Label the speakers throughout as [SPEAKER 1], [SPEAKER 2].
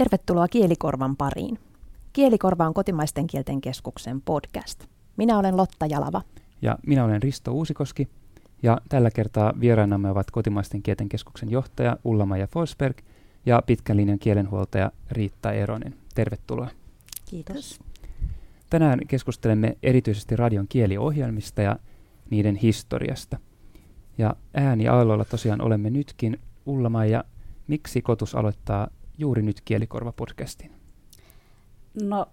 [SPEAKER 1] Tervetuloa Kielikorvan pariin. Kielikorva on kotimaisten kielten keskuksen podcast. Minä olen Lotta Jalava.
[SPEAKER 2] Ja minä olen Risto Uusikoski. Ja tällä kertaa vieraanamme ovat kotimaisten kielten keskuksen johtaja Ulla-Maja Forsberg ja pitkän linjan kielenhuoltaja Riitta Eronen. Tervetuloa.
[SPEAKER 1] Kiitos.
[SPEAKER 2] Tänään keskustelemme erityisesti radion kieliohjelmista ja niiden historiasta. Ja ääni aalloilla tosiaan olemme nytkin. Ulla-Maija, miksi Kotus aloittaa juuri nyt Kielikorva-podcastin?
[SPEAKER 3] No,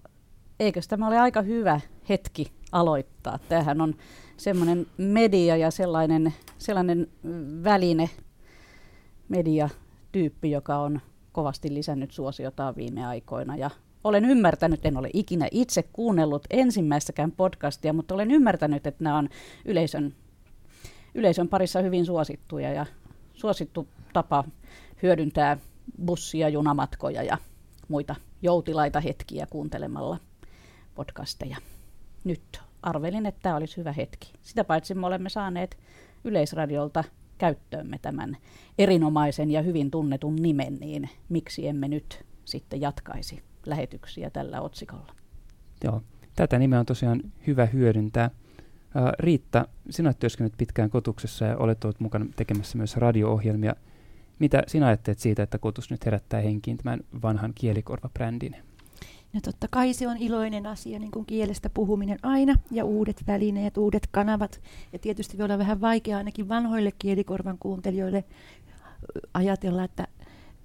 [SPEAKER 3] eikö tämä ole aika hyvä hetki aloittaa? Tämähän on semmoinen media ja sellainen, sellainen väline, mediatyyppi, joka on kovasti lisännyt suosiotaan viime aikoina. Ja olen ymmärtänyt, en ole ikinä itse kuunnellut ensimmäistäkään podcastia, mutta olen ymmärtänyt, että nämä on yleisön, yleisön parissa hyvin suosittuja ja suosittu tapa hyödyntää bussi- ja junamatkoja ja muita joutilaita hetkiä kuuntelemalla podcasteja. Nyt arvelin, että tämä olisi hyvä hetki. Sitä paitsi me olemme saaneet Yleisradiolta käyttöömme tämän erinomaisen ja hyvin tunnetun nimen, niin miksi emme nyt sitten jatkaisi lähetyksiä tällä otsikolla?
[SPEAKER 2] Joo, tätä nimeä on tosiaan hyvä hyödyntää. Riitta, sinä olet työskennellyt pitkään kotuksessa ja olet ollut mukana tekemässä myös radio-ohjelmia. Mitä sinä ajattelet siitä, että kotus nyt herättää henkiin tämän vanhan kielikorvabrändin?
[SPEAKER 4] No totta kai se on iloinen asia, niin kuin kielestä puhuminen aina, ja uudet välineet, uudet kanavat. Ja tietysti voi olla vähän vaikea ainakin vanhoille kielikorvan kuuntelijoille ajatella, että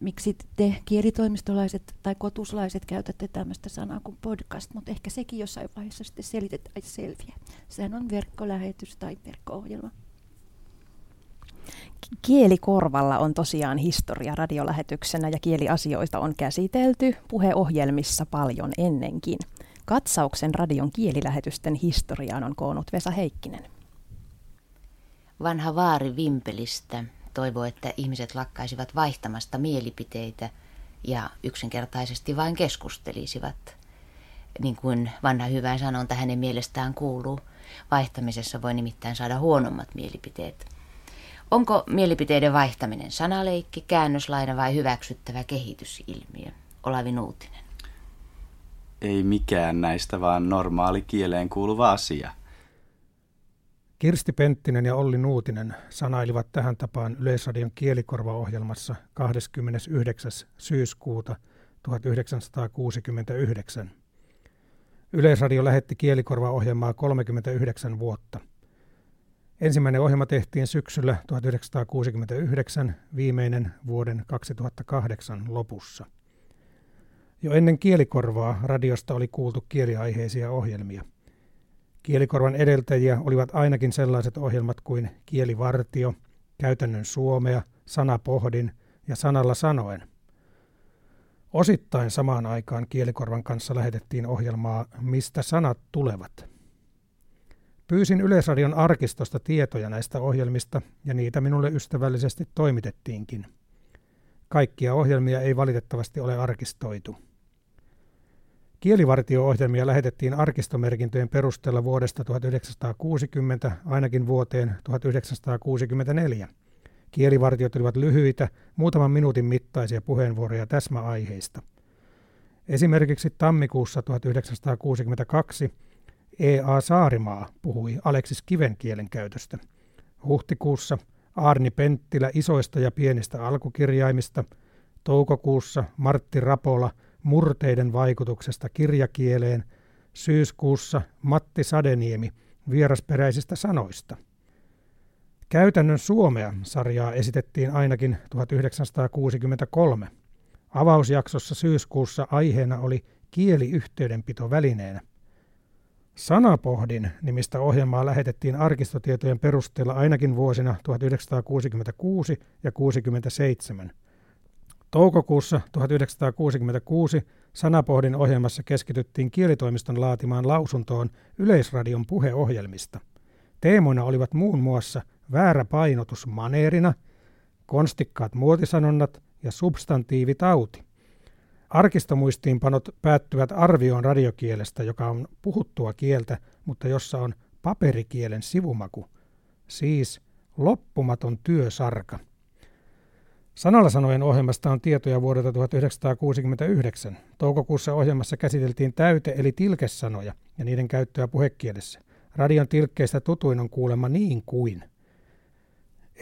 [SPEAKER 4] miksi te kielitoimistolaiset tai kotuslaiset käytätte tämmöistä sanaa kuin podcast, mutta ehkä sekin jossain vaiheessa sitten selitetään selviä. Sehän on verkkolähetys tai verkko-ohjelma.
[SPEAKER 1] Kielikorvalla on tosiaan historia radiolähetyksenä ja kieliasioista on käsitelty puheohjelmissa paljon ennenkin. Katsauksen radion kielilähetysten historiaan on koonnut Vesa Heikkinen.
[SPEAKER 5] Vanha vaari Vimpelistä toivoo, että ihmiset lakkaisivat vaihtamasta mielipiteitä ja yksinkertaisesti vain keskustelisivat. Niin kuin vanha hyvä sanonta hänen mielestään kuuluu, vaihtamisessa voi nimittäin saada huonommat mielipiteet. Onko mielipiteiden vaihtaminen sanaleikki, käännöslaina vai hyväksyttävä kehitysilmiö? Olavi Nuutinen.
[SPEAKER 6] Ei mikään näistä, vaan normaali kieleen kuuluva asia.
[SPEAKER 7] Kirsti Penttinen ja Olli Nuutinen sanailivat tähän tapaan Yleisradion kielikorvaohjelmassa 29. syyskuuta 1969. Yleisradio lähetti kielikorvaohjelmaa 39 vuotta – Ensimmäinen ohjelma tehtiin syksyllä 1969, viimeinen vuoden 2008 lopussa. Jo ennen kielikorvaa radiosta oli kuultu kieliaiheisia ohjelmia. Kielikorvan edeltäjiä olivat ainakin sellaiset ohjelmat kuin Kielivartio, Käytännön suomea, Sanapohdin ja Sanalla sanoen. Osittain samaan aikaan Kielikorvan kanssa lähetettiin ohjelmaa Mistä sanat tulevat – Pyysin Yleisradion arkistosta tietoja näistä ohjelmista ja niitä minulle ystävällisesti toimitettiinkin. Kaikkia ohjelmia ei valitettavasti ole arkistoitu. Kielivartio-ohjelmia lähetettiin arkistomerkintöjen perusteella vuodesta 1960 ainakin vuoteen 1964. Kielivartiot olivat lyhyitä, muutaman minuutin mittaisia puheenvuoroja täsmäaiheista. Esimerkiksi tammikuussa 1962 E.A. Saarimaa puhui Aleksis Kiven kielen käytöstä. Huhtikuussa Arni Penttilä isoista ja pienistä alkukirjaimista, toukokuussa Martti Rapola murteiden vaikutuksesta kirjakieleen, syyskuussa Matti Sadeniemi vierasperäisistä sanoista. Käytännön Suomea sarjaa esitettiin ainakin 1963. Avausjaksossa syyskuussa aiheena oli kieliyhteydenpito välineenä. Sanapohdin nimistä ohjelmaa lähetettiin arkistotietojen perusteella ainakin vuosina 1966 ja 67. Toukokuussa 1966 Sanapohdin ohjelmassa keskityttiin kielitoimiston laatimaan lausuntoon Yleisradion puheohjelmista. Teemoina olivat muun muassa väärä painotus maneerina, konstikkaat muotisanonnat ja substantiivitauti. Arkistomuistiinpanot päättyvät arvioon radiokielestä, joka on puhuttua kieltä, mutta jossa on paperikielen sivumaku, siis loppumaton työsarka. Sanalla sanojen ohjelmasta on tietoja vuodelta 1969. Toukokuussa ohjelmassa käsiteltiin täyte- eli tilkesanoja ja niiden käyttöä puhekielessä. Radion tilkkeistä tutuin on kuulemma niin kuin.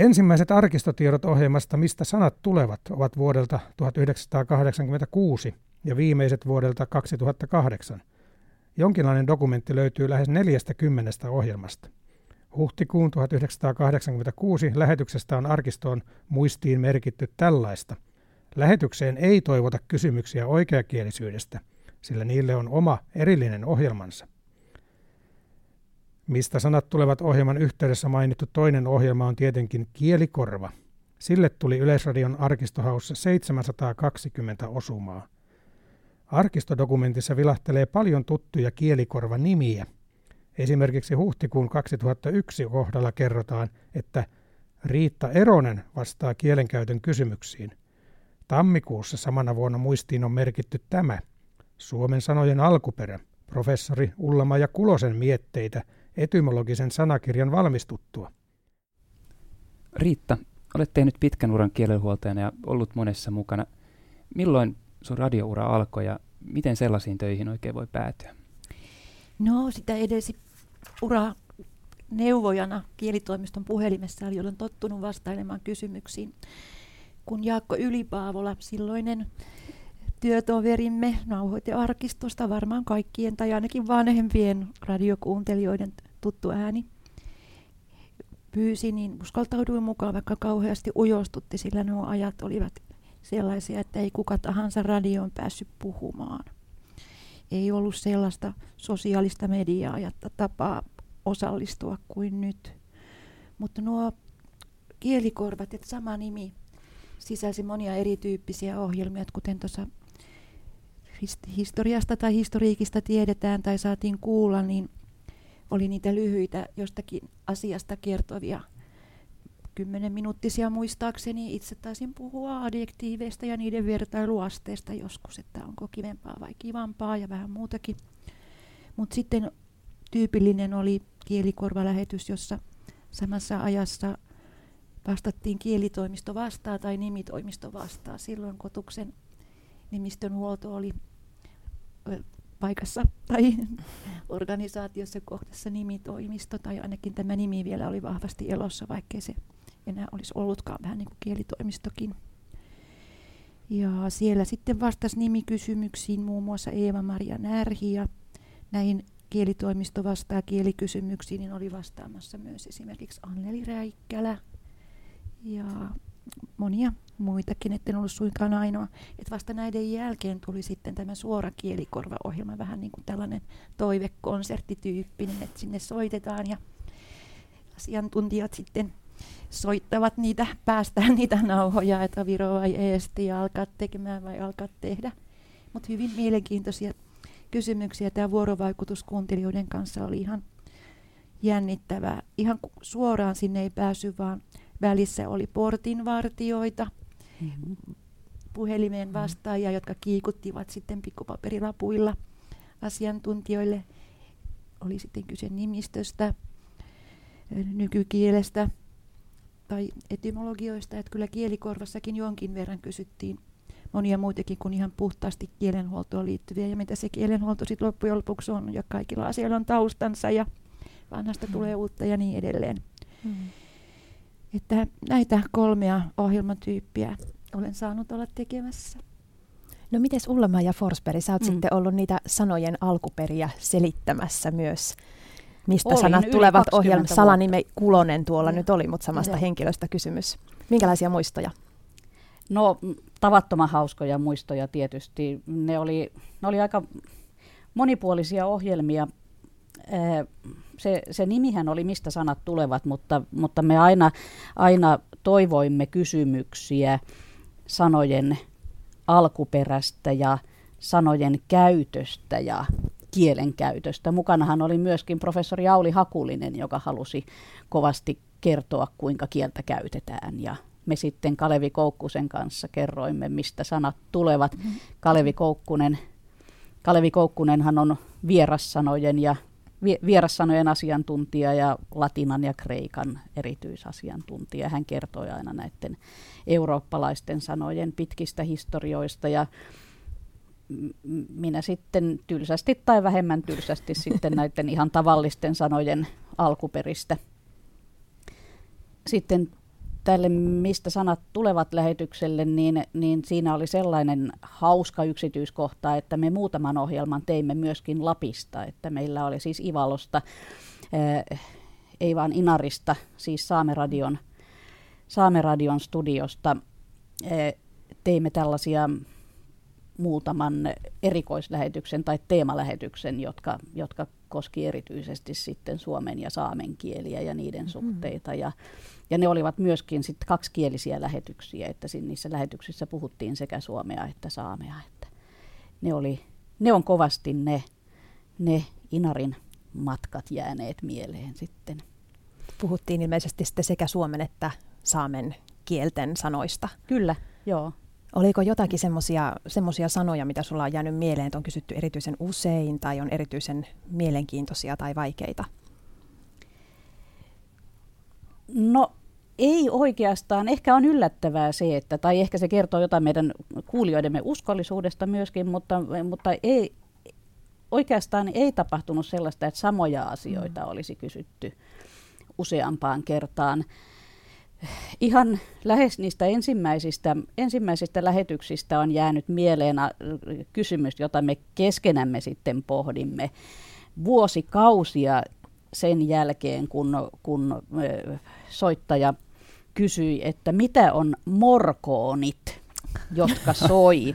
[SPEAKER 7] Ensimmäiset arkistotiedot ohjelmasta Mistä sanat tulevat ovat vuodelta 1986 ja viimeiset vuodelta 2008. Jonkinlainen dokumentti löytyy lähes 40 ohjelmasta. Huhtikuun 1986 lähetyksestä on arkistoon muistiin merkitty tällaista. Lähetykseen ei toivota kysymyksiä oikeakielisyydestä, sillä niille on oma erillinen ohjelmansa. Mistä sanat tulevat ohjelman yhteydessä mainittu toinen ohjelma on tietenkin Kielikorva. Sille tuli Yleisradion arkistohaussa 720 osumaa. Arkistodokumentissa vilahtelee paljon tuttuja kielikorva-nimiä. Esimerkiksi huhtikuun 2001 kohdalla kerrotaan, että Riitta Eronen vastaa kielenkäytön kysymyksiin. Tammikuussa samana vuonna muistiin on merkitty tämä. Suomen sanojen alkuperä, professori Ullama ja Kulosen mietteitä etymologisen sanakirjan valmistuttua.
[SPEAKER 2] Riitta, olet tehnyt pitkän uran kielenhuoltajana ja ollut monessa mukana. Milloin sun radioura alkoi ja miten sellaisiin töihin oikein voi päätyä?
[SPEAKER 4] No, sitä edesi ura neuvojana kielitoimiston puhelimessa, eli olen tottunut vastailemaan kysymyksiin. Kun Jaakko Ylipaavola, silloinen työtoverimme, nauhoitti arkistosta varmaan kaikkien tai ainakin vanhempien radiokuuntelijoiden tuttu ääni, pyysi, niin uskaltauduin mukaan, vaikka kauheasti ujostutti, sillä nuo ajat olivat sellaisia, että ei kuka tahansa radioon päässyt puhumaan. Ei ollut sellaista sosiaalista mediaa ja tapaa osallistua kuin nyt. Mutta nuo kielikorvat, että sama nimi sisälsi monia erityyppisiä ohjelmia, kuten tuossa historiasta tai historiikista tiedetään tai saatiin kuulla, niin oli niitä lyhyitä jostakin asiasta kertovia kymmenen minuuttisia muistaakseni. Itse taisin puhua adjektiiveista ja niiden vertailuasteesta joskus, että onko kivempaa vai kivampaa ja vähän muutakin. Mutta sitten tyypillinen oli kielikorvalähetys, jossa samassa ajassa vastattiin kielitoimisto vastaa tai nimitoimisto vastaa. Silloin kotuksen nimistön huolto oli paikassa tai organisaatiossa kohdassa nimitoimisto, tai ainakin tämä nimi vielä oli vahvasti elossa, vaikkei se enää olisi ollutkaan vähän niin kuin kielitoimistokin. Ja siellä sitten vastasi nimikysymyksiin muun muassa Eeva-Maria Närhi ja näihin kielitoimisto vastaa kielikysymyksiin, niin oli vastaamassa myös esimerkiksi Anneli Räikkälä ja monia muitakin, etten ollut suinkaan ainoa. Et vasta näiden jälkeen tuli sitten tämä suora kielikorvaohjelma, vähän niin kuin tällainen toivekonserttityyppinen, että sinne soitetaan ja asiantuntijat sitten soittavat niitä, päästään niitä nauhoja, että Viro vai Eesti ja alkaa tekemään vai alkaa tehdä. Mutta hyvin mielenkiintoisia kysymyksiä. Tämä vuorovaikutus kuuntelijoiden kanssa oli ihan jännittävää. Ihan suoraan sinne ei pääsy, vaan välissä oli portinvartioita, mm-hmm. puhelimeen mm-hmm. vastaajia, jotka kiikuttivat sitten pikkupaperilapuilla asiantuntijoille. Oli sitten kyse nimistöstä, nykykielestä tai etymologioista, että kyllä kielikorvassakin jonkin verran kysyttiin monia muitakin kuin ihan puhtaasti kielenhuoltoon liittyviä ja mitä se kielenhuolto sitten loppujen lopuksi on ja kaikilla asioilla on taustansa ja vanhasta mm. tulee uutta ja niin edelleen. Mm. Että näitä kolmea ohjelmatyyppiä olen saanut olla tekemässä.
[SPEAKER 1] No miten Ullama ja Forsberg, sä oot mm. sitten ollut niitä sanojen alkuperiä selittämässä myös. Mistä Olin sanat tulevat ohjelma? Salanime Kulonen tuolla ja. nyt oli, mutta samasta ja. henkilöstä kysymys. Minkälaisia muistoja?
[SPEAKER 3] No tavattoman hauskoja muistoja tietysti. Ne oli, ne oli aika monipuolisia ohjelmia. Se, se nimihän oli Mistä sanat tulevat, mutta, mutta me aina, aina toivoimme kysymyksiä sanojen alkuperästä ja sanojen käytöstä ja kielenkäytöstä. Mukanahan oli myöskin professori Auli Hakulinen, joka halusi kovasti kertoa, kuinka kieltä käytetään. Ja me sitten Kalevi Koukkusen kanssa kerroimme, mistä sanat tulevat. Mm-hmm. Kalevi, Koukkunen, Kalevi Koukkunenhan on vierassanojen ja vierassanojen asiantuntija ja latinan ja kreikan erityisasiantuntija. Hän kertoi aina näiden eurooppalaisten sanojen pitkistä historioista ja minä sitten tylsästi tai vähemmän tylsästi sitten näiden ihan tavallisten sanojen alkuperistä. Sitten tälle, mistä sanat tulevat lähetykselle, niin, niin siinä oli sellainen hauska yksityiskohta, että me muutaman ohjelman teimme myöskin Lapista, että meillä oli siis Ivalosta, ää, eh, ei vaan Inarista, siis Saameradion, Saameradion studiosta, ää, eh, teimme tällaisia muutaman erikoislähetyksen tai teemalähetyksen, jotka, jotka koski erityisesti sitten suomen ja saamen kieliä ja niiden mm-hmm. suhteita. Ja, ja ne olivat myöskin sitten kaksikielisiä lähetyksiä, että niissä lähetyksissä puhuttiin sekä suomea että saamea. Että ne, oli, ne on kovasti ne, ne Inarin matkat jääneet mieleen sitten.
[SPEAKER 1] Puhuttiin ilmeisesti sitten sekä suomen että saamen kielten sanoista.
[SPEAKER 3] Kyllä, joo.
[SPEAKER 1] Oliko jotakin semmoisia sanoja, mitä sulla on jäänyt mieleen, että on kysytty erityisen usein tai on erityisen mielenkiintoisia tai vaikeita?
[SPEAKER 3] No ei oikeastaan. Ehkä on yllättävää se, että, tai ehkä se kertoo jotain meidän kuulijoidemme uskollisuudesta myöskin, mutta, mutta ei, oikeastaan ei tapahtunut sellaista, että samoja asioita mm. olisi kysytty useampaan kertaan ihan lähes niistä ensimmäisistä, ensimmäisistä lähetyksistä on jäänyt mieleen äh, kysymys, jota me keskenämme sitten pohdimme vuosikausia sen jälkeen, kun, kun äh, soittaja kysyi, että mitä on morkoonit, jotka soi.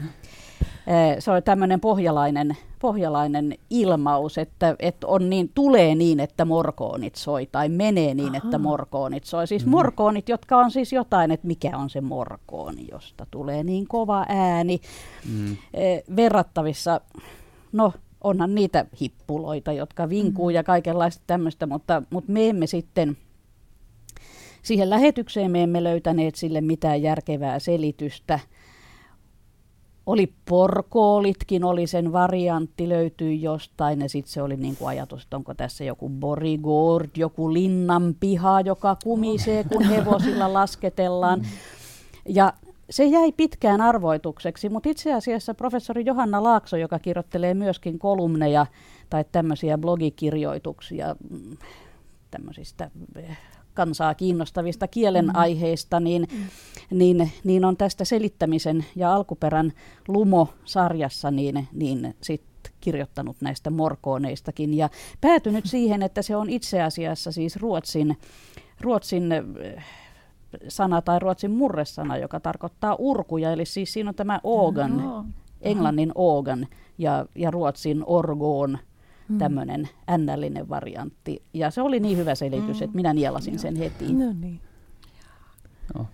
[SPEAKER 3] Äh, se oli tämmöinen pohjalainen pohjalainen ilmaus, että, että on niin, tulee niin, että morkoonit soi, tai menee niin, Aha. että morkoonit soi. Siis mm. morkoonit, jotka on siis jotain, että mikä on se morkooni, josta tulee niin kova ääni. Mm. Eh, verrattavissa, no onhan niitä hippuloita, jotka vinkuu mm. ja kaikenlaista tämmöistä, mutta, mutta me emme sitten, siihen lähetykseen me emme löytäneet sille mitään järkevää selitystä – oli porkoolitkin, oli sen variantti, löytyi jostain ja sitten se oli niin kuin ajatus, että onko tässä joku borigord, joku linnan piha, joka kumisee, kun hevosilla lasketellaan. Ja se jäi pitkään arvoitukseksi, mutta itse asiassa professori Johanna Laakso, joka kirjoittelee myöskin kolumneja tai tämmöisiä blogikirjoituksia mm, tämmöisistä kansaa kiinnostavista kielen mm. niin, mm. niin, niin on tästä selittämisen ja alkuperän Lumo-sarjassa niin, niin sit kirjoittanut näistä morkooneistakin ja päätynyt siihen, että se on itse asiassa siis Ruotsin, Ruotsin eh, sana tai ruotsin murresana, joka tarkoittaa urkuja, eli siis siinä on tämä organ, no. englannin organ ja, ja ruotsin orgoon, mm. tämmöinen ännällinen variantti. Ja se oli niin hyvä selitys, mm. että minä nielasin sen heti.
[SPEAKER 1] No niin.
[SPEAKER 2] No,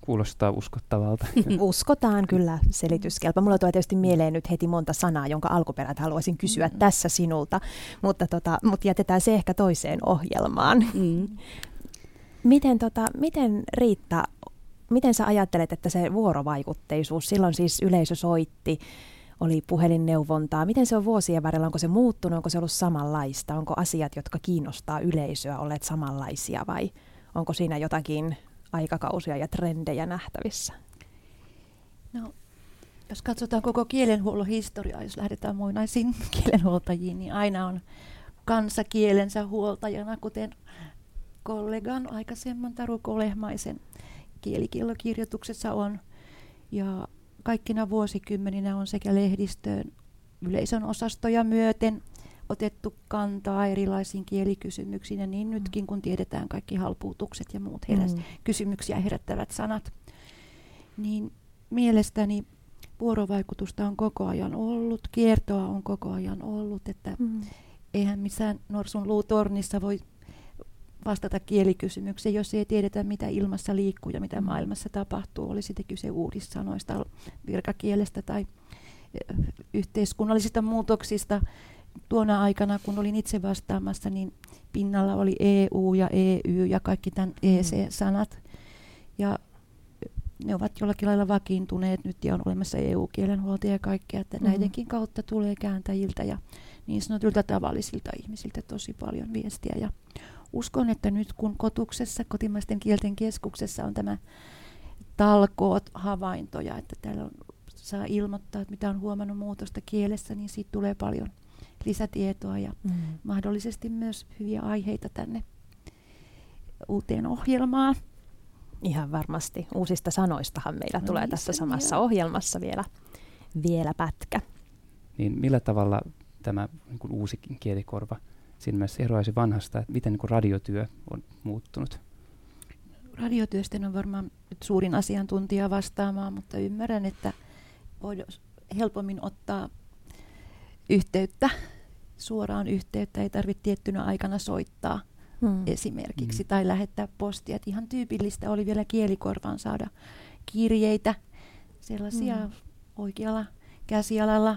[SPEAKER 2] kuulostaa uskottavalta.
[SPEAKER 1] Uskotaan kyllä selityskelpa. Mulla tulee tietysti mieleen nyt heti monta sanaa, jonka alkuperät haluaisin kysyä mm. tässä sinulta, mutta, tota, mutta jätetään se ehkä toiseen ohjelmaan. Mm. miten, tota, miten Riitta, miten sä ajattelet, että se vuorovaikutteisuus, silloin siis yleisö soitti, oli puhelinneuvontaa. Miten se on vuosien varrella? Onko se muuttunut? Onko se ollut samanlaista? Onko asiat, jotka kiinnostaa yleisöä, olleet samanlaisia vai onko siinä jotakin aikakausia ja trendejä nähtävissä?
[SPEAKER 4] No, jos katsotaan koko kielenhuollon historiaa, jos lähdetään muinaisiin kielenhuoltajiin, niin aina on kansakielensä huoltajana, kuten kollegan aikaisemman Taru Kolehmaisen kielikillokirjoituksessa on. Ja kaikkina vuosikymmeninä on sekä lehdistöön yleisön osastoja myöten otettu kantaa erilaisiin kielikysymyksiin ja niin nytkin, kun tiedetään kaikki halpuutukset ja muut heräs, mm. kysymyksiä herättävät sanat, niin mielestäni vuorovaikutusta on koko ajan ollut, kiertoa on koko ajan ollut, että mm. eihän missään norsun luutornissa voi vastata kielikysymykseen, jos ei tiedetä, mitä ilmassa liikkuu ja mitä mm. maailmassa tapahtuu. Oli sitten kyse uudissanoista, virkakielestä tai yhteiskunnallisista muutoksista. Tuona aikana, kun olin itse vastaamassa, niin pinnalla oli EU ja EU ja kaikki tämän mm. EC-sanat. Ja ne ovat jollakin lailla vakiintuneet nyt ja on olemassa EU-kielenhuolta ja kaikkea, että mm. näidenkin kautta tulee kääntäjiltä ja niin sanotuilta tavallisilta ihmisiltä tosi paljon viestiä. Ja uskon, että nyt kun kotuksessa, kotimaisten kielten keskuksessa on tämä talkoot havaintoja, että täällä on, saa ilmoittaa, että mitä on huomannut muutosta kielessä, niin siitä tulee paljon lisätietoa ja mm. mahdollisesti myös hyviä aiheita tänne uuteen ohjelmaan.
[SPEAKER 1] Ihan varmasti. Uusista sanoistahan meillä no tulee niin, tässä samassa joo. ohjelmassa vielä, vielä pätkä.
[SPEAKER 2] Niin millä tavalla tämä niin uusi kielikorva siinä mielessä eroaisi vanhasta, että miten niin kuin radiotyö on muuttunut?
[SPEAKER 4] Radiotyösten on varmaan nyt suurin asiantuntija vastaamaan, mutta ymmärrän, että voi helpommin ottaa yhteyttä, suoraan yhteyttä, ei tarvitse tiettynä aikana soittaa – hmm. esimerkiksi, hmm. tai lähettää postia. Et ihan tyypillistä oli vielä kielikorvaan saada kirjeitä, sellaisia hmm. oikealla käsialalla,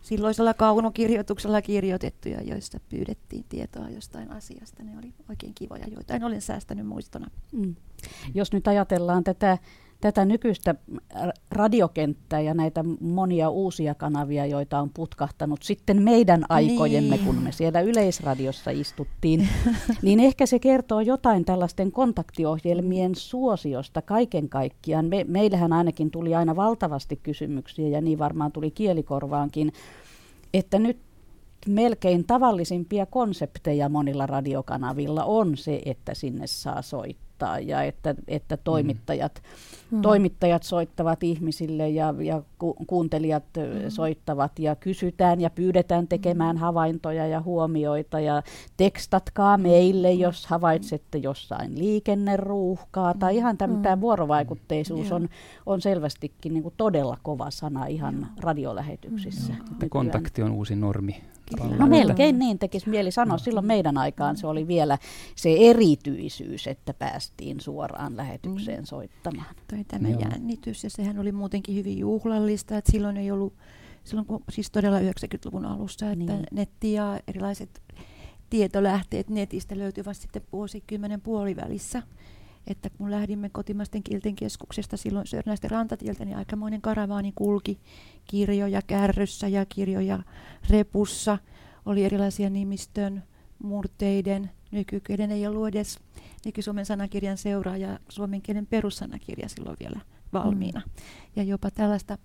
[SPEAKER 4] silloisella kaunokirjoituksella kirjoitettuja, joista pyydettiin tietoa jostain asiasta. Ne oli oikein kivoja, joitain olen säästänyt muistona. Hmm.
[SPEAKER 3] Jos nyt ajatellaan tätä tätä nykyistä radiokenttää ja näitä monia uusia kanavia, joita on putkahtanut sitten meidän aikojemme, niin. kun me siellä yleisradiossa istuttiin, niin ehkä se kertoo jotain tällaisten kontaktiohjelmien suosiosta kaiken kaikkiaan. Me, meillähän ainakin tuli aina valtavasti kysymyksiä ja niin varmaan tuli kielikorvaankin, että nyt melkein tavallisimpia konsepteja monilla radiokanavilla on se, että sinne saa soittaa soittaa ja että, että mm. toimittajat, mm. toimittajat soittavat ihmisille ja, ja ku, kuuntelijat mm. soittavat ja kysytään ja pyydetään tekemään mm. havaintoja ja huomioita ja tekstatkaa meille, mm. jos havaitsette jossain liikenneruuhkaa tai ihan tämä mm. vuorovaikutteisuus on, on selvästikin niin kuin todella kova sana ihan radiolähetyksissä.
[SPEAKER 2] Mm. Kontakti on uusi normi.
[SPEAKER 3] No melkein niin tekisi mieli sanoa. Silloin meidän aikaan se oli vielä se erityisyys, että päästiin suoraan lähetykseen mm. soittamaan.
[SPEAKER 4] Tai tämä Joo. jännitys, ja sehän oli muutenkin hyvin juhlallista, että silloin ei ollut, silloin kun, siis todella 90-luvun alussa, että niin. netti ja erilaiset tietolähteet netistä löytyvät sitten vuosikymmenen puolivälissä että kun lähdimme kotimaisten kielten keskuksesta silloin Sörnäisten rantatieltä, niin aikamoinen karavaani kulki kirjoja kärryssä ja kirjoja repussa. Oli erilaisia nimistön, murteiden, nykykielen ei ollut edes nyky-Suomen sanakirjan seuraaja, suomen kielen perussanakirja silloin vielä valmiina. Mm. Ja jopa tällaista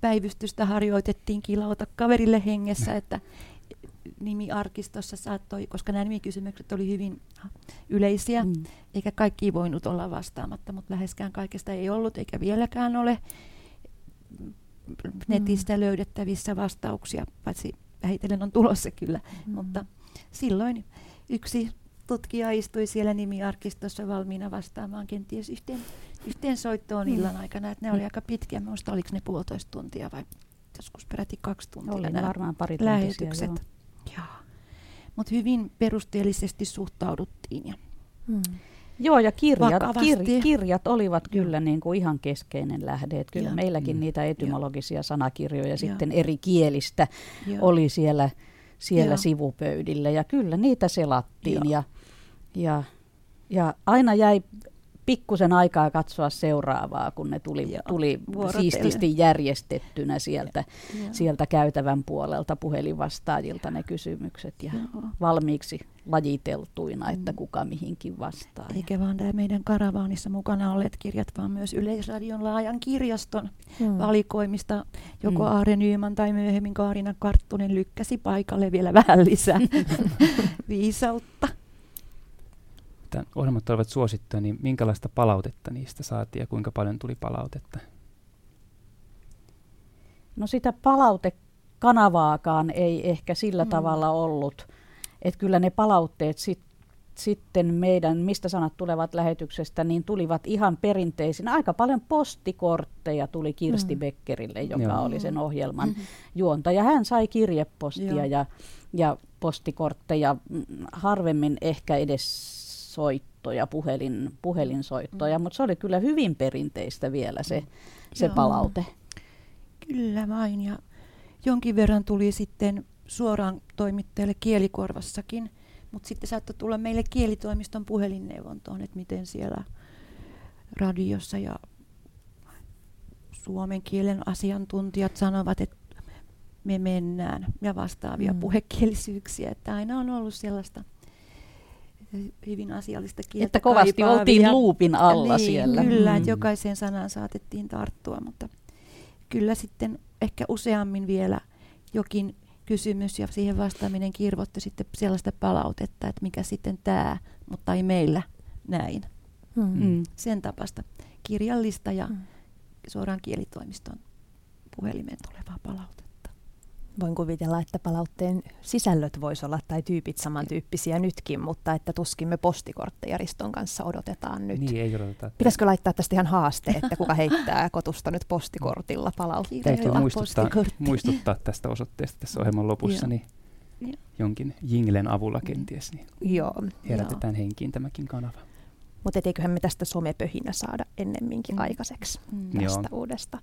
[SPEAKER 4] päivystystä harjoitettiin kilauta kaverille hengessä, mm. että nimiarkistossa saattoi, koska nämä nimikysymykset oli hyvin yleisiä, mm. eikä kaikki voinut olla vastaamatta, mutta läheskään kaikesta ei ollut eikä vieläkään ole netistä mm. löydettävissä vastauksia, paitsi vähitellen on tulossa kyllä, mm. mutta silloin yksi tutkija istui siellä nimiarkistossa valmiina vastaamaan kenties yhteen, yhteen soittoon mm. illan aikana, että ne oli aika pitkiä, minusta oliko ne puolitoista tuntia vai joskus peräti kaksi tuntia
[SPEAKER 3] oli
[SPEAKER 4] nämä
[SPEAKER 3] varmaan pari
[SPEAKER 4] lähetykset. Mutta hyvin perusteellisesti suhtauduttiin. Ja
[SPEAKER 3] hmm. Joo, ja kirjat, kir, kirjat olivat kyllä niin kuin ihan keskeinen lähde. Että kyllä ja. meilläkin mm. niitä etymologisia ja. sanakirjoja ja. sitten eri kielistä ja. oli siellä, siellä ja. sivupöydillä. Ja kyllä niitä selattiin. Ja, ja, ja aina jäi pikkusen aikaa katsoa seuraavaa, kun ne tuli, Joo, tuli siististi järjestettynä sieltä, sieltä käytävän puolelta puhelinvastaajilta ne kysymykset ja Joo. valmiiksi lajiteltuina, että mm. kuka mihinkin vastaa.
[SPEAKER 4] Eikä vaan tämä meidän karavaanissa mukana olleet kirjat, vaan myös Yleisradion laajan kirjaston mm. valikoimista. Joko mm. Aare Nyyman tai myöhemmin Kaarina Karttunen lykkäsi paikalle vielä vähän lisää viisautta
[SPEAKER 2] että ohjelmat olivat suosittuja, niin minkälaista palautetta niistä saatiin ja kuinka paljon tuli palautetta?
[SPEAKER 3] No sitä palautekanavaakaan ei ehkä sillä mm. tavalla ollut. Että kyllä ne palautteet sit, sitten meidän, mistä sanat tulevat lähetyksestä, niin tulivat ihan perinteisinä. Aika paljon postikortteja tuli Kirsti mm. Beckerille, joka Joo. oli sen ohjelman mm-hmm. juontaja. Hän sai kirjepostia ja, ja postikortteja mm, harvemmin ehkä edes soittoja, puhelin, puhelinsoittoja, mm. mutta se oli kyllä hyvin perinteistä vielä se, mm. se palaute.
[SPEAKER 4] Kyllä vain ja jonkin verran tuli sitten suoraan toimittajalle kielikorvassakin, mutta sitten saattoi tulla meille kielitoimiston puhelinneuvontoon, että miten siellä radiossa ja suomen kielen asiantuntijat sanovat, että me mennään ja vastaavia mm. puhekielisyyksiä. Että aina on ollut sellaista hyvin asiallista kieltä
[SPEAKER 3] Että kovasti
[SPEAKER 4] kaipaavia.
[SPEAKER 3] oltiin luupin alla
[SPEAKER 4] niin,
[SPEAKER 3] siellä.
[SPEAKER 4] Kyllä,
[SPEAKER 2] Mm.
[SPEAKER 4] että jokaiseen sanaan saatettiin tarttua, mutta kyllä sitten ehkä useammin vielä jokin kysymys ja siihen vastaaminen kirvoitti sitten sellaista palautetta, että mikä sitten tämä, mutta ei meillä näin.
[SPEAKER 1] Mm.
[SPEAKER 3] Mm.
[SPEAKER 4] Sen tapasta kirjallista ja
[SPEAKER 1] Mm.
[SPEAKER 4] suoraan kielitoimiston puhelimeen tulevaa palautetta.
[SPEAKER 1] Voin kuvitella, että palautteen sisällöt voisi olla tai tyypit samantyyppisiä nytkin, mutta että tuskin me postikortteja Riston kanssa odotetaan nyt.
[SPEAKER 2] Niin, ei odoteta. että-
[SPEAKER 1] Pitäisikö laittaa tästä ihan haaste, että kuka heittää kotusta nyt postikortilla palautteen?
[SPEAKER 2] Täytyy muistuttaa,
[SPEAKER 4] postikortti.
[SPEAKER 2] muistuttaa tästä osoitteesta tässä ohjelman lopussa,
[SPEAKER 4] Joo.
[SPEAKER 2] niin
[SPEAKER 4] Joo.
[SPEAKER 2] jonkin jinglen avulla kenties, niin
[SPEAKER 1] Joo,
[SPEAKER 2] herätetään henkiin tämäkin kanava.
[SPEAKER 1] mutta eiköhän me tästä somepöhinä saada ennemminkin
[SPEAKER 4] Mm.
[SPEAKER 1] aikaiseksi
[SPEAKER 4] Mm.
[SPEAKER 1] tästä
[SPEAKER 2] Joo.
[SPEAKER 1] uudesta.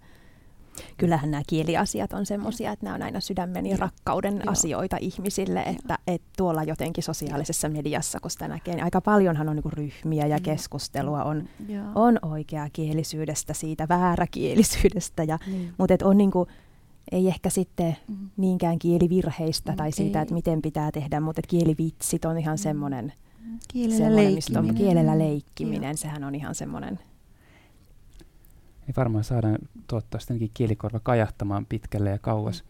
[SPEAKER 1] Kyllähän nämä kieliasiat on semmoisia, että nämä on aina sydämen ja rakkauden
[SPEAKER 4] Joo.
[SPEAKER 1] asioita ihmisille, että, että tuolla jotenkin sosiaalisessa mediassa, kun sitä näkee, niin aika paljonhan on niinku ryhmiä ja
[SPEAKER 4] Mm.
[SPEAKER 1] keskustelua on,
[SPEAKER 4] Joo.
[SPEAKER 1] on oikeakielisyydestä, siitä vääräkielisyydestä, ja,
[SPEAKER 4] Niin.
[SPEAKER 1] mutta et on niinku, ei ehkä sitten
[SPEAKER 4] Mm.
[SPEAKER 1] niinkään kielivirheistä
[SPEAKER 4] Mm,
[SPEAKER 1] tai siitä,
[SPEAKER 4] ei.
[SPEAKER 1] että miten pitää tehdä, mutta et kielivitsit on ihan
[SPEAKER 4] Mm.
[SPEAKER 1] semmoinen,
[SPEAKER 4] Kielellä
[SPEAKER 1] semmoinen mistä on
[SPEAKER 4] leikkiminen.
[SPEAKER 1] kielellä leikkiminen,
[SPEAKER 4] Joo.
[SPEAKER 1] sehän on ihan semmoinen,
[SPEAKER 2] Niin varmaan saadaan toivottavasti ainakin kielikorva kajahtamaan pitkälle ja kauas.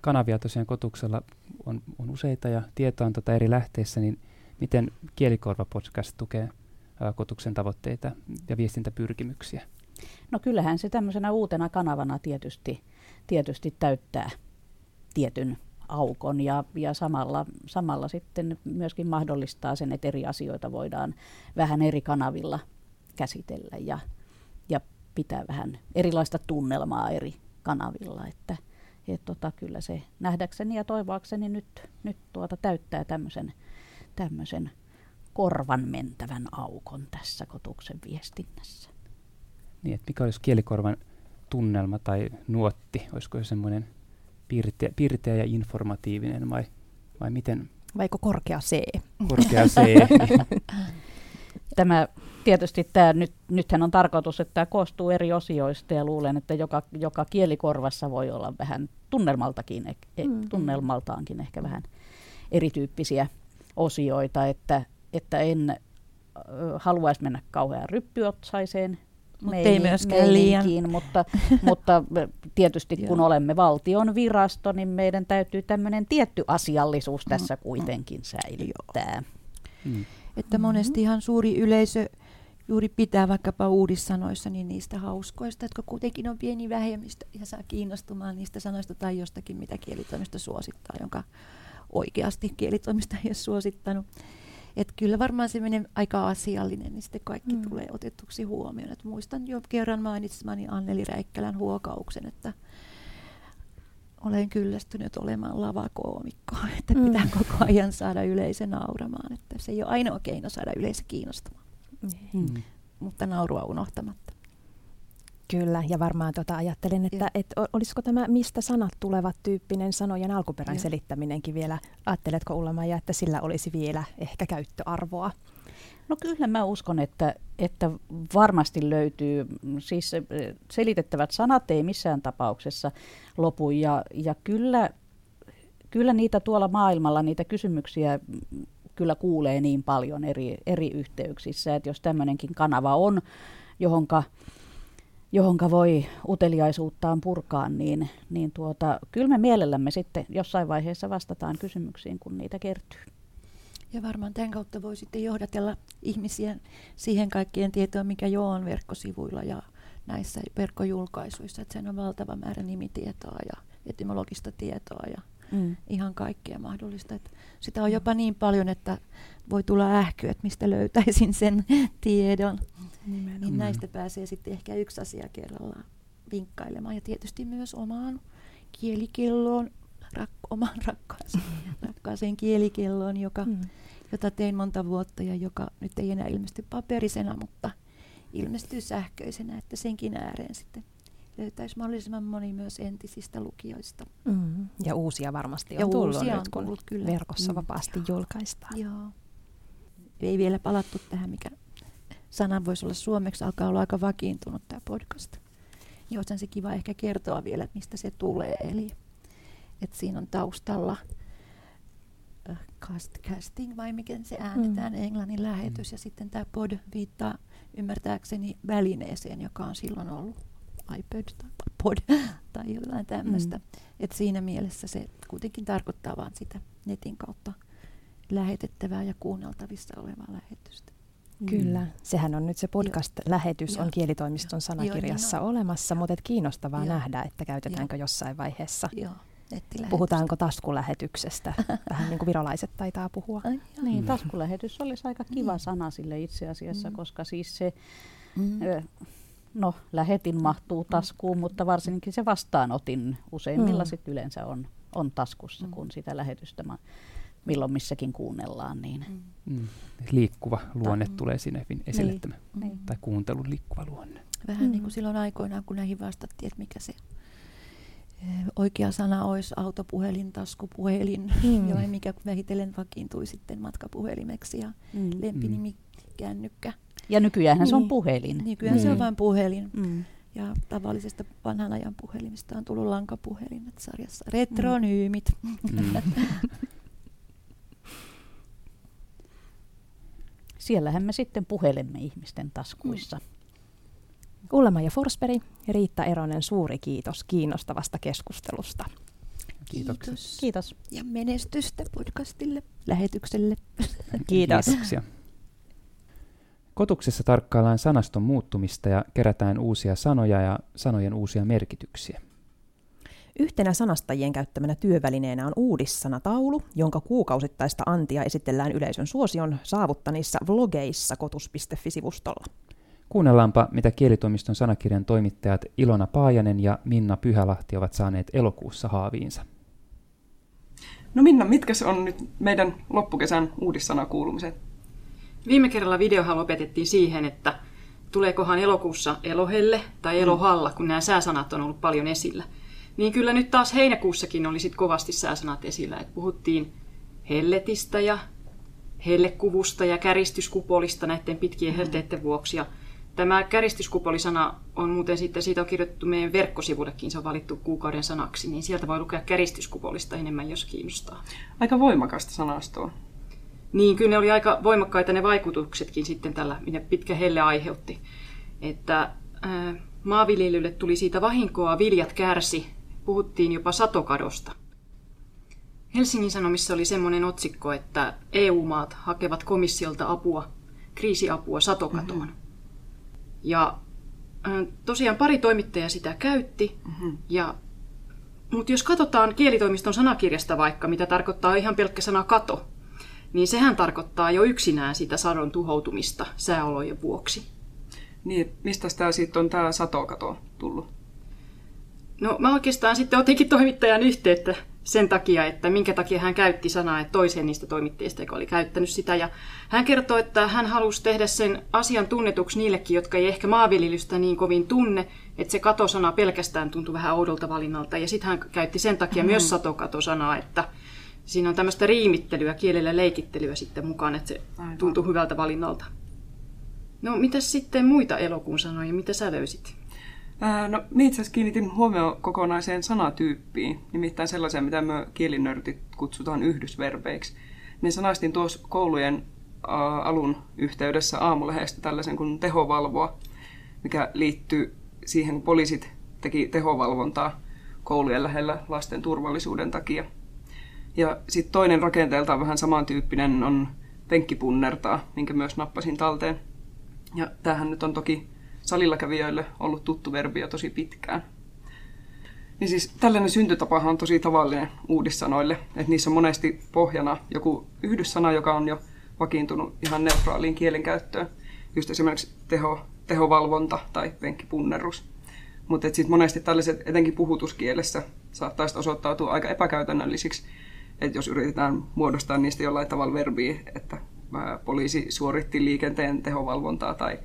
[SPEAKER 2] Kanavia tosiaan kotuksella on, on useita ja tietoa on tota eri lähteissä, niin miten kielikorva podcast tukee ää, kotuksen tavoitteita ja viestintäpyrkimyksiä?
[SPEAKER 3] No kyllähän se tämmöisenä uutena kanavana tietysti, tietysti täyttää tietyn aukon ja, ja samalla, samalla sitten myöskin mahdollistaa sen, että eri asioita voidaan vähän eri kanavilla käsitellä ja pitää vähän erilaista tunnelmaa eri kanavilla. Että, et tota, kyllä se nähdäkseni ja toivoakseni nyt, nyt tuota täyttää tämmöisen, tämmöisen korvan mentävän aukon tässä kotuksen viestinnässä.
[SPEAKER 2] Niin, että mikä olisi kielikorvan tunnelma tai nuotti? Olisiko se semmoinen piirteä, piirteä ja informatiivinen vai, vai miten
[SPEAKER 1] vaiko korkea C?
[SPEAKER 2] korkea C?
[SPEAKER 3] Tämä tietysti tämä nyt, nythän on tarkoitus, että tämä koostuu eri osioista ja luulen, että joka, joka kielikorvassa voi olla vähän tunnelmaltakin, eh- eh,
[SPEAKER 1] Mm.
[SPEAKER 3] tunnelmaltaankin ehkä vähän erityyppisiä osioita, että, että en ö, haluaisi mennä kauhean ryppyotsaiseen
[SPEAKER 4] Mut ei myöskään liian.
[SPEAKER 3] mutta, mutta tietysti kun olemme valtion virasto, niin meidän täytyy tämmöinen tietty asiallisuus tässä
[SPEAKER 4] mm.
[SPEAKER 3] kuitenkin säilyttää.
[SPEAKER 2] mm.
[SPEAKER 4] Että
[SPEAKER 1] Mhm.
[SPEAKER 4] monesti ihan suuri yleisö juuri pitää vaikkapa uudissanoissa niin niistä hauskoista, jotka kuitenkin on pieni vähemmistö ja saa kiinnostumaan niistä sanoista tai jostakin, mitä kielitoimisto suosittaa, jonka oikeasti kielitoimisto ei ole suosittanut. Et kyllä varmaan se menee aika asiallinen, niin sitten kaikki
[SPEAKER 1] mm.
[SPEAKER 4] tulee otetuksi huomioon. Et muistan jo kerran mainitsemani Anneli Räikkälän huokauksen, että olen kyllästynyt olemaan lavakoomikko, että
[SPEAKER 1] Mm.
[SPEAKER 4] pitää koko ajan saada yleisö nauramaan. Että se ei ole ainoa keino saada yleisö kiinnostumaan,
[SPEAKER 2] Mm.
[SPEAKER 4] mutta naurua unohtamatta.
[SPEAKER 1] Kyllä, ja varmaan tota ajattelin, että et, olisiko tämä mistä sanat tulevat tyyppinen sanojen alkuperän
[SPEAKER 4] Joo.
[SPEAKER 1] selittäminenkin vielä, ajatteletko ulla ja että sillä olisi vielä ehkä käyttöarvoa?
[SPEAKER 3] No kyllä mä uskon, että, että varmasti löytyy, siis selitettävät sanat ei missään tapauksessa lopu ja, ja kyllä, kyllä niitä tuolla maailmalla, niitä kysymyksiä kyllä kuulee niin paljon eri, eri yhteyksissä, että jos tämmöinenkin kanava on, johonka, johonka voi uteliaisuuttaan purkaa, niin, niin tuota, kyllä me mielellämme sitten jossain vaiheessa vastataan kysymyksiin, kun niitä kertyy.
[SPEAKER 4] Ja varmaan tämän kautta voi sitten johdatella ihmisiä siihen kaikkien tietoon, mikä jo on verkkosivuilla ja näissä verkkojulkaisuissa. Että sen on valtava määrä nimitietoa ja etymologista tietoa ja
[SPEAKER 3] Mm.
[SPEAKER 4] ihan kaikkea mahdollista. Että sitä on jopa niin paljon, että voi tulla ähky, että mistä löytäisin sen tiedon. Niin
[SPEAKER 2] Mm.
[SPEAKER 4] näistä pääsee sitten ehkä yksi asia kerrallaan vinkkailemaan. Ja tietysti myös omaan kielikelloon, rak- omaan rakkaaseen, rakkaaseen kielikelloon, joka,
[SPEAKER 1] Mm.
[SPEAKER 4] jota tein monta vuotta ja joka nyt ei enää ilmesty paperisena, mutta ilmestyy sähköisenä, että senkin ääreen sitten löytäisi mahdollisimman moni myös entisistä lukijoista.
[SPEAKER 1] Mm. Ja uusia varmasti on
[SPEAKER 4] Ja
[SPEAKER 1] tullut
[SPEAKER 4] uusia
[SPEAKER 1] nyt,
[SPEAKER 4] on
[SPEAKER 1] kun
[SPEAKER 4] tullut, kyllä.
[SPEAKER 1] verkossa
[SPEAKER 4] Mm.
[SPEAKER 1] vapaasti julkaistaan.
[SPEAKER 4] Joo. Ei vielä palattu tähän, mikä sana voisi olla suomeksi, alkaa olla aika vakiintunut tämä podcast. Joten se kiva ehkä kertoa vielä, mistä se tulee. Eli että siinä on taustalla äh, cast, casting vai miten se äänetään, mm. englannin lähetys. Mm. Ja sitten tämä pod viittaa ymmärtääkseni välineeseen, joka on silloin ollut iPod tai pod tai jotain tämmöistä. Mm. Et siinä mielessä se kuitenkin tarkoittaa vain sitä netin kautta lähetettävää ja kuunneltavissa olevaa lähetystä.
[SPEAKER 1] Kyllä, mm. sehän on nyt se podcast-lähetys on kielitoimiston sanakirjassa Joo, niin olemassa, mutta et kiinnostavaa Joo. nähdä, että käytetäänkö Joo. jossain vaiheessa.
[SPEAKER 4] Joo.
[SPEAKER 1] Puhutaanko taskulähetyksestä? Vähän niin kuin virolaiset taitaa puhua. Ai,
[SPEAKER 3] niin, mm. taskulähetys olisi aika kiva mm. sana sille itse asiassa, mm. koska siis se, mm. ö, no lähetin mahtuu taskuun, mutta varsinkin se vastaanotin useimmilla mm. sit yleensä on, on taskussa, mm. kun sitä lähetystä ma- milloin missäkin kuunnellaan. Niin.
[SPEAKER 2] Mm. mm. Liikkuva luonne Ta- tulee sinne esille niin. Tämä, niin. tai kuuntelun liikkuva luonne.
[SPEAKER 4] Vähän mm. niin kuin silloin aikoinaan, kun näihin vastattiin, että mikä se oikea sana olisi autopuhelin, taskupuhelin, mm. jolle mikä vähitellen vakiintui sitten matkapuhelimeksi ja mm. lempinimi kännykkä.
[SPEAKER 3] Ja nykyään niin. se on niin. puhelin.
[SPEAKER 4] Nykyään niin. se on vain puhelin. Mm. Ja tavallisesta vanhan ajan puhelimista on tullut lankapuhelimet sarjassa. Retronyymit. Mm.
[SPEAKER 3] Siellähän me sitten puhelemme ihmisten taskuissa. Mm.
[SPEAKER 1] Ja Forsberg Riitta Eronen, suuri kiitos kiinnostavasta keskustelusta.
[SPEAKER 4] Kiitos.
[SPEAKER 3] Kiitos.
[SPEAKER 4] Ja menestystä podcastille, lähetykselle.
[SPEAKER 1] Kiitos.
[SPEAKER 2] Kiitoksia. Kotuksessa tarkkaillaan sanaston muuttumista ja kerätään uusia sanoja ja sanojen uusia merkityksiä.
[SPEAKER 1] Yhtenä sanastajien käyttämänä työvälineenä on uudissanataulu, jonka kuukausittaista antia esitellään yleisön suosion saavuttanissa vlogeissa kotus.fi-sivustolla.
[SPEAKER 2] Kuunnellaanpa, mitä kielitoimiston sanakirjan toimittajat Ilona Paajanen ja Minna Pyhälahti ovat saaneet elokuussa haaviinsa.
[SPEAKER 8] No Minna, mitkä on nyt meidän loppukesän uudissanakuulumiset?
[SPEAKER 9] Viime kerralla videohan lopetettiin siihen, että tuleekohan elokuussa elohelle tai elohalla, kun nämä sääsanat on ollut paljon esillä. Niin kyllä nyt taas heinäkuussakin oli sit kovasti sääsanat esillä. Et puhuttiin helletistä ja hellekuvusta ja käristyskupolista näiden pitkien helteiden vuoksi. Ja Tämä käristyskupolisana on muuten sitten, siitä on kirjoitettu meidän verkkosivullekin, se on valittu kuukauden sanaksi, niin sieltä voi lukea käristyskupolista enemmän, jos kiinnostaa.
[SPEAKER 8] Aika voimakasta sanastoa.
[SPEAKER 9] Niin, kyllä ne oli aika voimakkaita ne vaikutuksetkin sitten tällä, mitä pitkä helle aiheutti. Että ää, maanviljelylle tuli siitä vahinkoa, viljat kärsi, puhuttiin jopa satokadosta. Helsingin Sanomissa oli semmoinen otsikko, että EU-maat hakevat komissiolta apua, kriisiapua satokatoon. Mm-hmm. Ja tosiaan pari toimittajaa sitä käytti. Mm-hmm. Ja, mutta jos katsotaan kielitoimiston sanakirjasta vaikka, mitä tarkoittaa ihan pelkkä sana kato, niin sehän tarkoittaa jo yksinään sitä sadon tuhoutumista sääolojen vuoksi.
[SPEAKER 8] Niin, mistä tämä sitten on tämä satokato tullut?
[SPEAKER 9] No mä oikeastaan sitten otinkin toimittajan yhteyttä sen takia, että minkä takia hän käytti sanaa että toiseen niistä toimittajista, joka oli käyttänyt sitä. Ja hän kertoi, että hän halusi tehdä sen asian tunnetuksi niillekin, jotka ei ehkä maanviljelystä niin kovin tunne, että se katosana pelkästään tuntui vähän oudolta valinnalta. Ja sitten hän käytti sen takia mm. myös satokatosanaa, että siinä on tämmöistä riimittelyä, kielellä leikittelyä sitten mukaan, että se Aivan. tuntuu hyvältä valinnalta. No, mitä sitten muita elokuun sanoja, mitä sä löysit?
[SPEAKER 8] no, minä itse asiassa kiinnitin huomioon kokonaiseen sanatyyppiin, nimittäin sellaiseen, mitä me kielinörtit kutsutaan yhdysverbeiksi. Niin sanastin tuossa koulujen ä, alun yhteydessä aamulehdestä tällaisen kuin tehovalvoa, mikä liittyy siihen, kun poliisit teki tehovalvontaa koulujen lähellä lasten turvallisuuden takia. Ja sitten toinen rakenteeltaan vähän samantyyppinen on penkkipunnertaa, minkä myös nappasin talteen. Ja tämähän nyt on toki salilla kävijöille ollut tuttu verbi jo tosi pitkään. Niin siis tällainen syntytapahan on tosi tavallinen uudissanoille, että niissä on monesti pohjana joku yhdyssana, joka on jo vakiintunut ihan neutraaliin kielenkäyttöön. Just esimerkiksi teho, tehovalvonta tai penkkipunnerus. Mutta sitten monesti tällaiset, etenkin puhutuskielessä, saattaisi osoittautua aika epäkäytännöllisiksi, että jos yritetään muodostaa niistä jollain tavalla verbiä, että poliisi suoritti liikenteen tehovalvontaa tai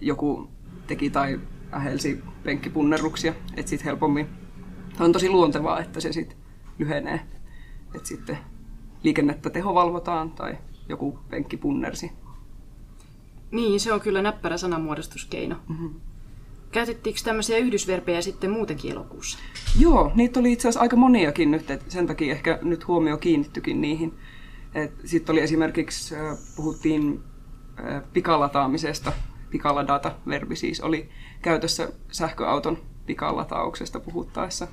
[SPEAKER 8] joku teki tai ähelsi penkkipunnerruksia, että sitten helpommin on tosi luontevaa, että se sitten lyhenee. Että sitten liikennettä tehovalvotaan tai joku penkki punnersi.
[SPEAKER 9] Niin, se on kyllä näppärä sanamuodostuskeino.
[SPEAKER 8] Mm-hmm.
[SPEAKER 9] Käytettiinkö tämmöisiä yhdysverpejä sitten muutenkin elokuussa?
[SPEAKER 8] Joo, niitä oli itse asiassa aika moniakin nyt, että sen takia ehkä nyt huomio kiinnittyikin niihin. Sitten oli esimerkiksi, puhuttiin pikalataamisesta, pikaladata, verbi siis oli käytössä sähköauton pikalatauksesta puhuttaessa.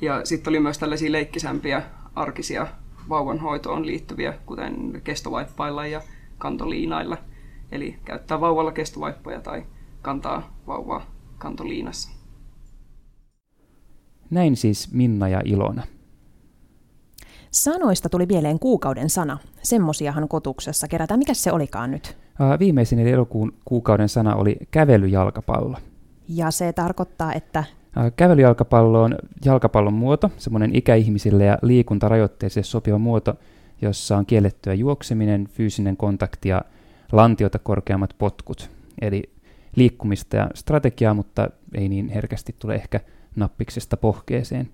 [SPEAKER 8] Ja sitten oli myös tällaisia leikkisämpiä arkisia vauvanhoitoon liittyviä, kuten kestovaippailla ja kantoliinailla. Eli käyttää vauvalla kestovaippoja tai kantaa vauvaa kantoliinassa.
[SPEAKER 2] Näin siis Minna ja Ilona.
[SPEAKER 1] Sanoista tuli mieleen kuukauden sana. Semmosiahan kotuksessa kerätään. Mikä se olikaan nyt?
[SPEAKER 2] Viimeisin eli elokuun kuukauden sana oli kävelyjalkapallo.
[SPEAKER 1] Ja se tarkoittaa, että...
[SPEAKER 2] Kävelyjalkapallo on jalkapallon muoto, semmoinen ikäihmisille ja liikuntarajoitteisille sopiva muoto, jossa on kiellettyä juokseminen, fyysinen kontakti ja lantiota korkeammat potkut. Eli liikkumista ja strategiaa, mutta ei niin herkästi tule ehkä nappiksesta pohkeeseen.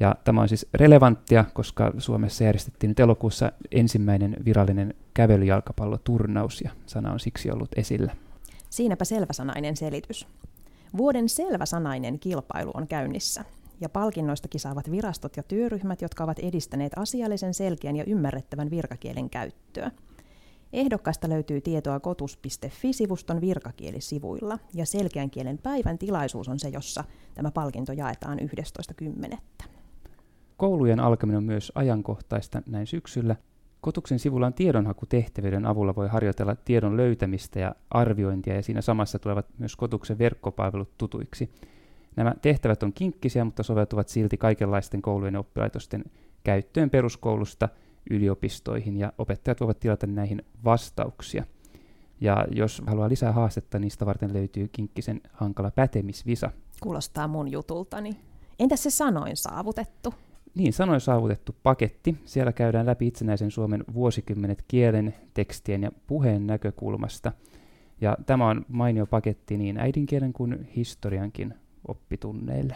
[SPEAKER 2] Ja tämä on siis relevanttia, koska Suomessa järjestettiin nyt elokuussa ensimmäinen virallinen kävelyjalkapalloturnaus ja sana on siksi ollut esillä.
[SPEAKER 1] Siinäpä selväsanainen selitys. Vuoden selväsanainen kilpailu on käynnissä ja palkinnoista kisaavat virastot ja työryhmät, jotka ovat edistäneet asiallisen, selkeän ja ymmärrettävän virkakielen käyttöä. Ehdokkaista löytyy tietoa kotus.fi-sivuston virkakielisivουilla, ja selkeän kielen päivän tilaisuus on se, jossa tämä palkinto jaetaan 11.10.
[SPEAKER 2] Koulujen alkaminen on myös ajankohtaista näin syksyllä. Kotuksen sivulla on tiedonhakutehtävyyden avulla voi harjoitella tiedon löytämistä ja arviointia, ja siinä samassa tulevat myös Kotuksen verkkopalvelut tutuiksi. Nämä tehtävät on kinkkisiä, mutta soveltuvat silti kaikenlaisten koulujen ja oppilaitosten käyttöön peruskoulusta yliopistoihin, ja opettajat voivat tilata näihin vastauksia. Ja jos haluaa lisää haastetta, niistä varten löytyy Kinkkisen hankala pätemisvisa.
[SPEAKER 1] Kuulostaa mun jutultani. Entäs se sanoin saavutettu?
[SPEAKER 2] Niin, sanoin saavutettu paketti. Siellä käydään läpi itsenäisen Suomen vuosikymmenet kielen, tekstien ja puheen näkökulmasta. Ja tämä on mainio paketti niin äidinkielen kuin historiankin oppitunneille.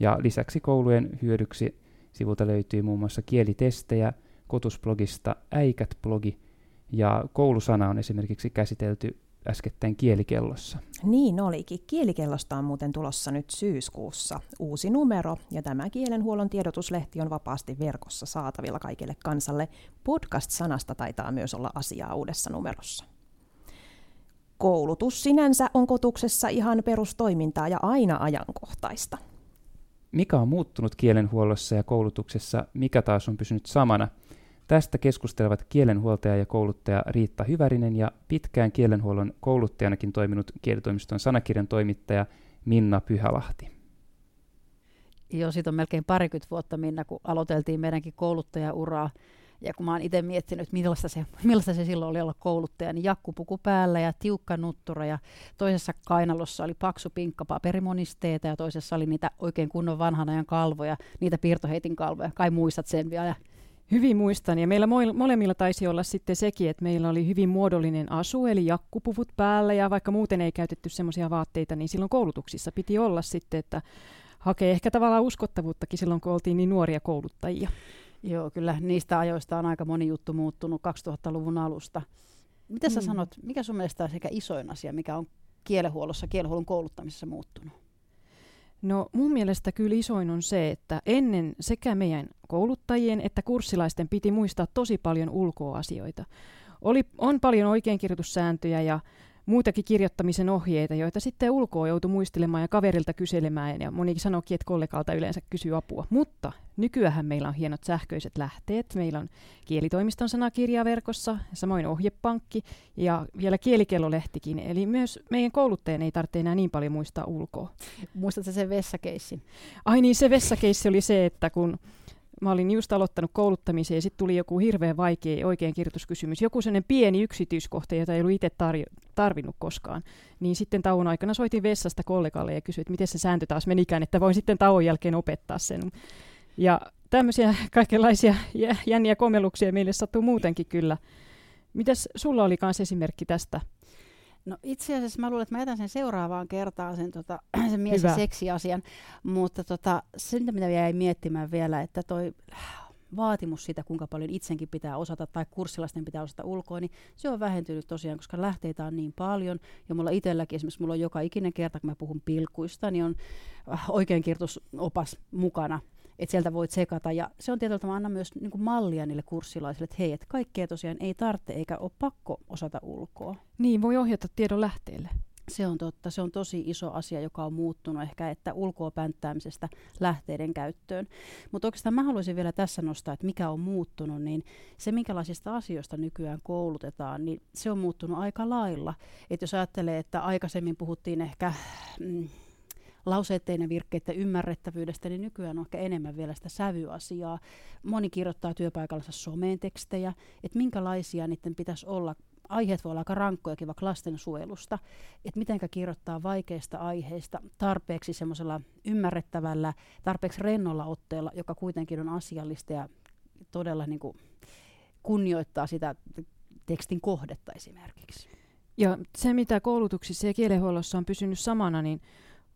[SPEAKER 2] Ja lisäksi koulujen hyödyksi sivulta löytyy muun muassa kielitestejä, kotusblogista Äikät-blogi, ja koulusana on esimerkiksi käsitelty äskettäin kielikellossa.
[SPEAKER 1] Niin olikin. Kielikellosta on muuten tulossa nyt syyskuussa uusi numero, ja tämä kielenhuollon tiedotuslehti on vapaasti verkossa saatavilla kaikille kansalle. Podcast-sanasta taitaa myös olla asiaa uudessa numerossa. Koulutus sinänsä on kotuksessa ihan perustoimintaa ja aina ajankohtaista.
[SPEAKER 2] Mikä on muuttunut kielenhuollossa ja koulutuksessa, mikä taas on pysynyt samana – Tästä keskustelevat kielenhuoltaja ja kouluttaja Riitta Hyvärinen ja pitkään kielenhuollon kouluttajanakin toiminut kielitoimiston sanakirjan toimittaja Minna Pyhälahti.
[SPEAKER 3] Joo, siitä on melkein parikymmentä vuotta, Minna, kun aloiteltiin meidänkin kouluttajauraa. Ja kun mä oon itse miettinyt, millaista se, millaista se silloin oli olla kouluttaja, niin jakkupuku päällä ja tiukka nuttura ja toisessa kainalossa oli paksu pinkka paperimonisteita ja toisessa oli niitä oikein kunnon vanhan ajan kalvoja, niitä piirtoheitin kalvoja. Kai muistat sen vielä?
[SPEAKER 10] Hyvin muistan, ja meillä molemmilla taisi olla sitten sekin, että meillä oli hyvin muodollinen asu, eli jakkupuvut päällä, ja vaikka muuten ei käytetty semmoisia vaatteita, niin silloin koulutuksissa piti olla sitten, että hakee ehkä tavallaan uskottavuuttakin silloin, kun oltiin niin nuoria kouluttajia.
[SPEAKER 3] Joo, kyllä niistä ajoista on aika moni juttu muuttunut 2000-luvun alusta. Mitä sä mm. sanot, mikä sun mielestä on sekä isoin asia, mikä on kielenhuollossa, kielenhuollon kouluttamisessa muuttunut?
[SPEAKER 10] No mun mielestä kyllä isoin on se, että ennen sekä meidän kouluttajien että kurssilaisten piti muistaa tosi paljon ulkoasioita. Oli, on paljon oikeinkirjoitussääntöjä ja muitakin kirjoittamisen ohjeita, joita sitten ulkoa joutui muistelemaan ja kaverilta kyselemään, ja monikin sanoikin, että kollegalta yleensä kysyy apua. Mutta nykyään meillä on hienot sähköiset lähteet, meillä on kielitoimiston sanakirja verkossa, samoin ohjepankki ja vielä kielikellolehtikin, eli myös meidän kouluttajan ei tarvitse enää niin paljon muistaa ulkoa.
[SPEAKER 3] Muistatko sen vessakeissin?
[SPEAKER 10] Ai niin, se vessakeissi oli se, että kun mä olin just aloittanut kouluttamisen ja sitten tuli joku hirveän vaikea oikein kirjoituskysymys. Joku sellainen pieni yksityiskohta, jota ei ollut itse tar- tarvinnut koskaan. Niin sitten tauon aikana soitin vessasta kollegalle ja kysyin, että miten se sääntö taas menikään, että voin sitten tauon jälkeen opettaa sen. Ja tämmöisiä kaikenlaisia jänniä komelluksia meille sattuu muutenkin kyllä. Mitäs sulla oli myös esimerkki tästä?
[SPEAKER 3] No itse asiassa mä luulen, että mä jätän sen seuraavaan kertaan sen, tota, sen mies- ja seksiasian, mutta tota, sen mitä jäi miettimään vielä, että toi
[SPEAKER 11] vaatimus siitä, kuinka paljon itsenkin pitää osata tai kurssilaisten pitää osata ulkoa, niin se on vähentynyt tosiaan, koska lähteitä on niin paljon. Ja mulla itselläkin esimerkiksi, mulla on joka ikinen kerta, kun mä puhun pilkuista, niin on äh, oikeinkirjoitusopas mukana että sieltä voit sekata. Ja se on tietyllä tavalla anna myös niin kuin mallia niille kurssilaisille, että hei, että kaikkea tosiaan ei tarvitse eikä ole pakko osata ulkoa.
[SPEAKER 10] Niin, voi ohjata tiedon lähteelle.
[SPEAKER 11] Se on totta. Se on tosi iso asia, joka on muuttunut ehkä, että ulkoa pänttäämisestä lähteiden käyttöön. Mutta oikeastaan mä haluaisin vielä tässä nostaa, että mikä on muuttunut, niin se minkälaisista asioista nykyään koulutetaan, niin se on muuttunut aika lailla. Että jos ajattelee, että aikaisemmin puhuttiin ehkä... Mm, lauseetteinen virkkeiden ymmärrettävyydestä, niin nykyään on ehkä enemmän vielä sitä sävyasiaa. Moni kirjoittaa työpaikallansa someen tekstejä, että minkälaisia niiden pitäisi olla aiheet voi olla aika rankkojakin vaikka lastensuojelusta, että mitenkä kirjoittaa vaikeista aiheista tarpeeksi semmoisella ymmärrettävällä, tarpeeksi rennolla otteella, joka kuitenkin on asiallista ja todella niin kuin kunnioittaa sitä tekstin kohdetta esimerkiksi.
[SPEAKER 10] Ja se, mitä koulutuksissa ja kielenhuollossa on pysynyt samana, niin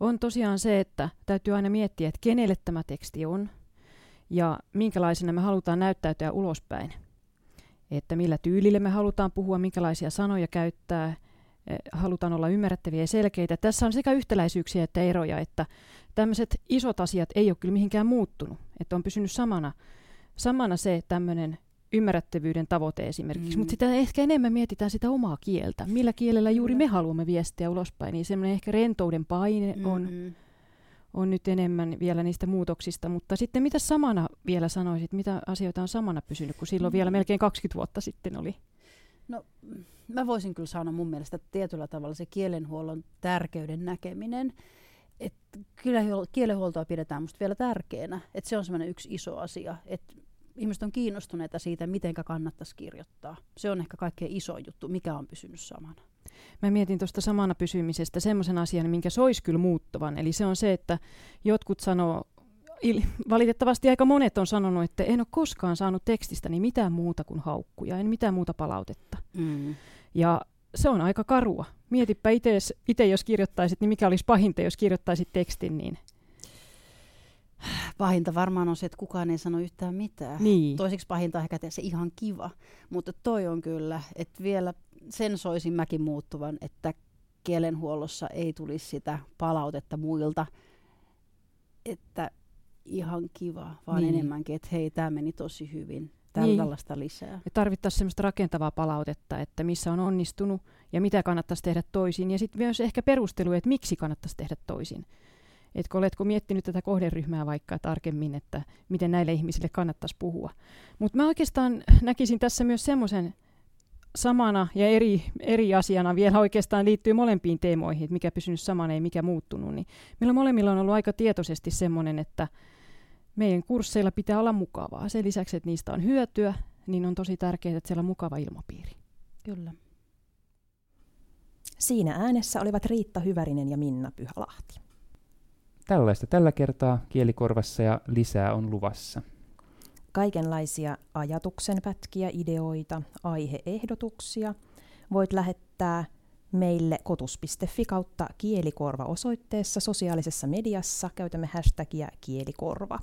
[SPEAKER 10] on tosiaan se, että täytyy aina miettiä, että kenelle tämä teksti on ja minkälaisena me halutaan näyttäytyä ulospäin. Että millä tyylillä me halutaan puhua, minkälaisia sanoja käyttää, eh, halutaan olla ymmärrettäviä ja selkeitä. Tässä on sekä yhtäläisyyksiä että eroja, että tämmöiset isot asiat ei ole kyllä mihinkään muuttunut. Että on pysynyt samana, samana se tämmöinen ymmärrettävyyden tavoite esimerkiksi, mm. mutta sitä ehkä enemmän mietitään sitä omaa kieltä. Millä kielellä juuri me haluamme viestiä ulospäin, niin semmoinen ehkä rentouden paine mm-hmm. on, on nyt enemmän vielä niistä muutoksista. Mutta sitten mitä samana vielä sanoisit, mitä asioita on samana pysynyt, kun silloin mm. vielä melkein 20 vuotta sitten oli?
[SPEAKER 11] No mä voisin kyllä sanoa mun mielestä tietyllä tavalla se kielenhuollon tärkeyden näkeminen, että kyllä kielenhuoltoa pidetään musta vielä tärkeänä, että se on semmoinen yksi iso asia, että ihmiset on kiinnostuneita siitä, miten kannattaisi kirjoittaa. Se on ehkä kaikkein iso juttu, mikä on pysynyt samana.
[SPEAKER 10] Mä mietin tuosta samana pysymisestä semmoisen asian, minkä sois kyllä muuttuvan. Eli se on se, että jotkut sanoo, valitettavasti aika monet on sanonut, että en ole koskaan saanut tekstistä niin mitään muuta kuin haukkuja, en mitään muuta palautetta. Mm. Ja se on aika karua. Mietipä itse, jos kirjoittaisit, niin mikä olisi pahinta, jos kirjoittaisit tekstin, niin
[SPEAKER 11] Pahinta varmaan on se, että kukaan ei sano yhtään mitään.
[SPEAKER 10] Niin.
[SPEAKER 11] Toiseksi pahinta on ehkä se ihan kiva. Mutta toi on kyllä, että vielä sen soisin mäkin muuttuvan, että kielenhuollossa ei tulisi sitä palautetta muilta, että ihan kiva, vaan niin. enemmänkin, että hei, tämä meni tosi hyvin. Tällaista niin. lisää.
[SPEAKER 10] Me tarvittaisiin sellaista rakentavaa palautetta, että missä on onnistunut ja mitä kannattaisi tehdä toisin. Ja sitten myös ehkä perustelu, että miksi kannattaisi tehdä toisin. Etkö oletko miettinyt tätä kohderyhmää vaikka tarkemmin, että miten näille ihmisille kannattaisi puhua. Mutta mä oikeastaan näkisin tässä myös semmoisen samana ja eri, eri asiana vielä oikeastaan liittyy molempiin teemoihin, että mikä pysynyt samana ja mikä muuttunut. Niin meillä molemmilla on ollut aika tietoisesti semmoinen, että meidän kursseilla pitää olla mukavaa. Sen lisäksi, että niistä on hyötyä, niin on tosi tärkeää, että siellä on mukava ilmapiiri.
[SPEAKER 11] Kyllä.
[SPEAKER 1] Siinä äänessä olivat Riitta Hyvärinen ja Minna Pyhälahti.
[SPEAKER 2] Tällaista tällä kertaa kielikorvassa ja lisää on luvassa.
[SPEAKER 1] Kaikenlaisia ajatuksenpätkiä, ideoita, aiheehdotuksia voit lähettää meille kotus.fi kautta kielikorva osoitteessa sosiaalisessa mediassa. Käytämme hashtagia kielikorva.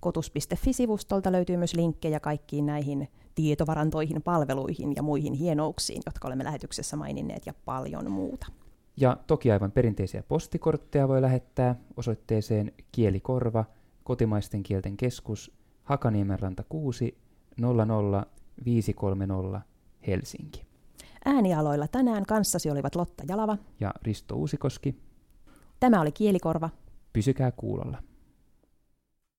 [SPEAKER 1] Kotus.fi-sivustolta löytyy myös linkkejä kaikkiin näihin tietovarantoihin, palveluihin ja muihin hienouksiin, jotka olemme lähetyksessä maininneet ja paljon muuta.
[SPEAKER 2] Ja toki aivan perinteisiä postikortteja voi lähettää osoitteeseen Kielikorva, kotimaisten kielten keskus, Hakaniemenranta 6, 00530 Helsinki.
[SPEAKER 1] Äänialoilla tänään kanssasi olivat Lotta Jalava
[SPEAKER 2] ja Risto Uusikoski.
[SPEAKER 1] Tämä oli Kielikorva.
[SPEAKER 2] Pysykää kuulolla.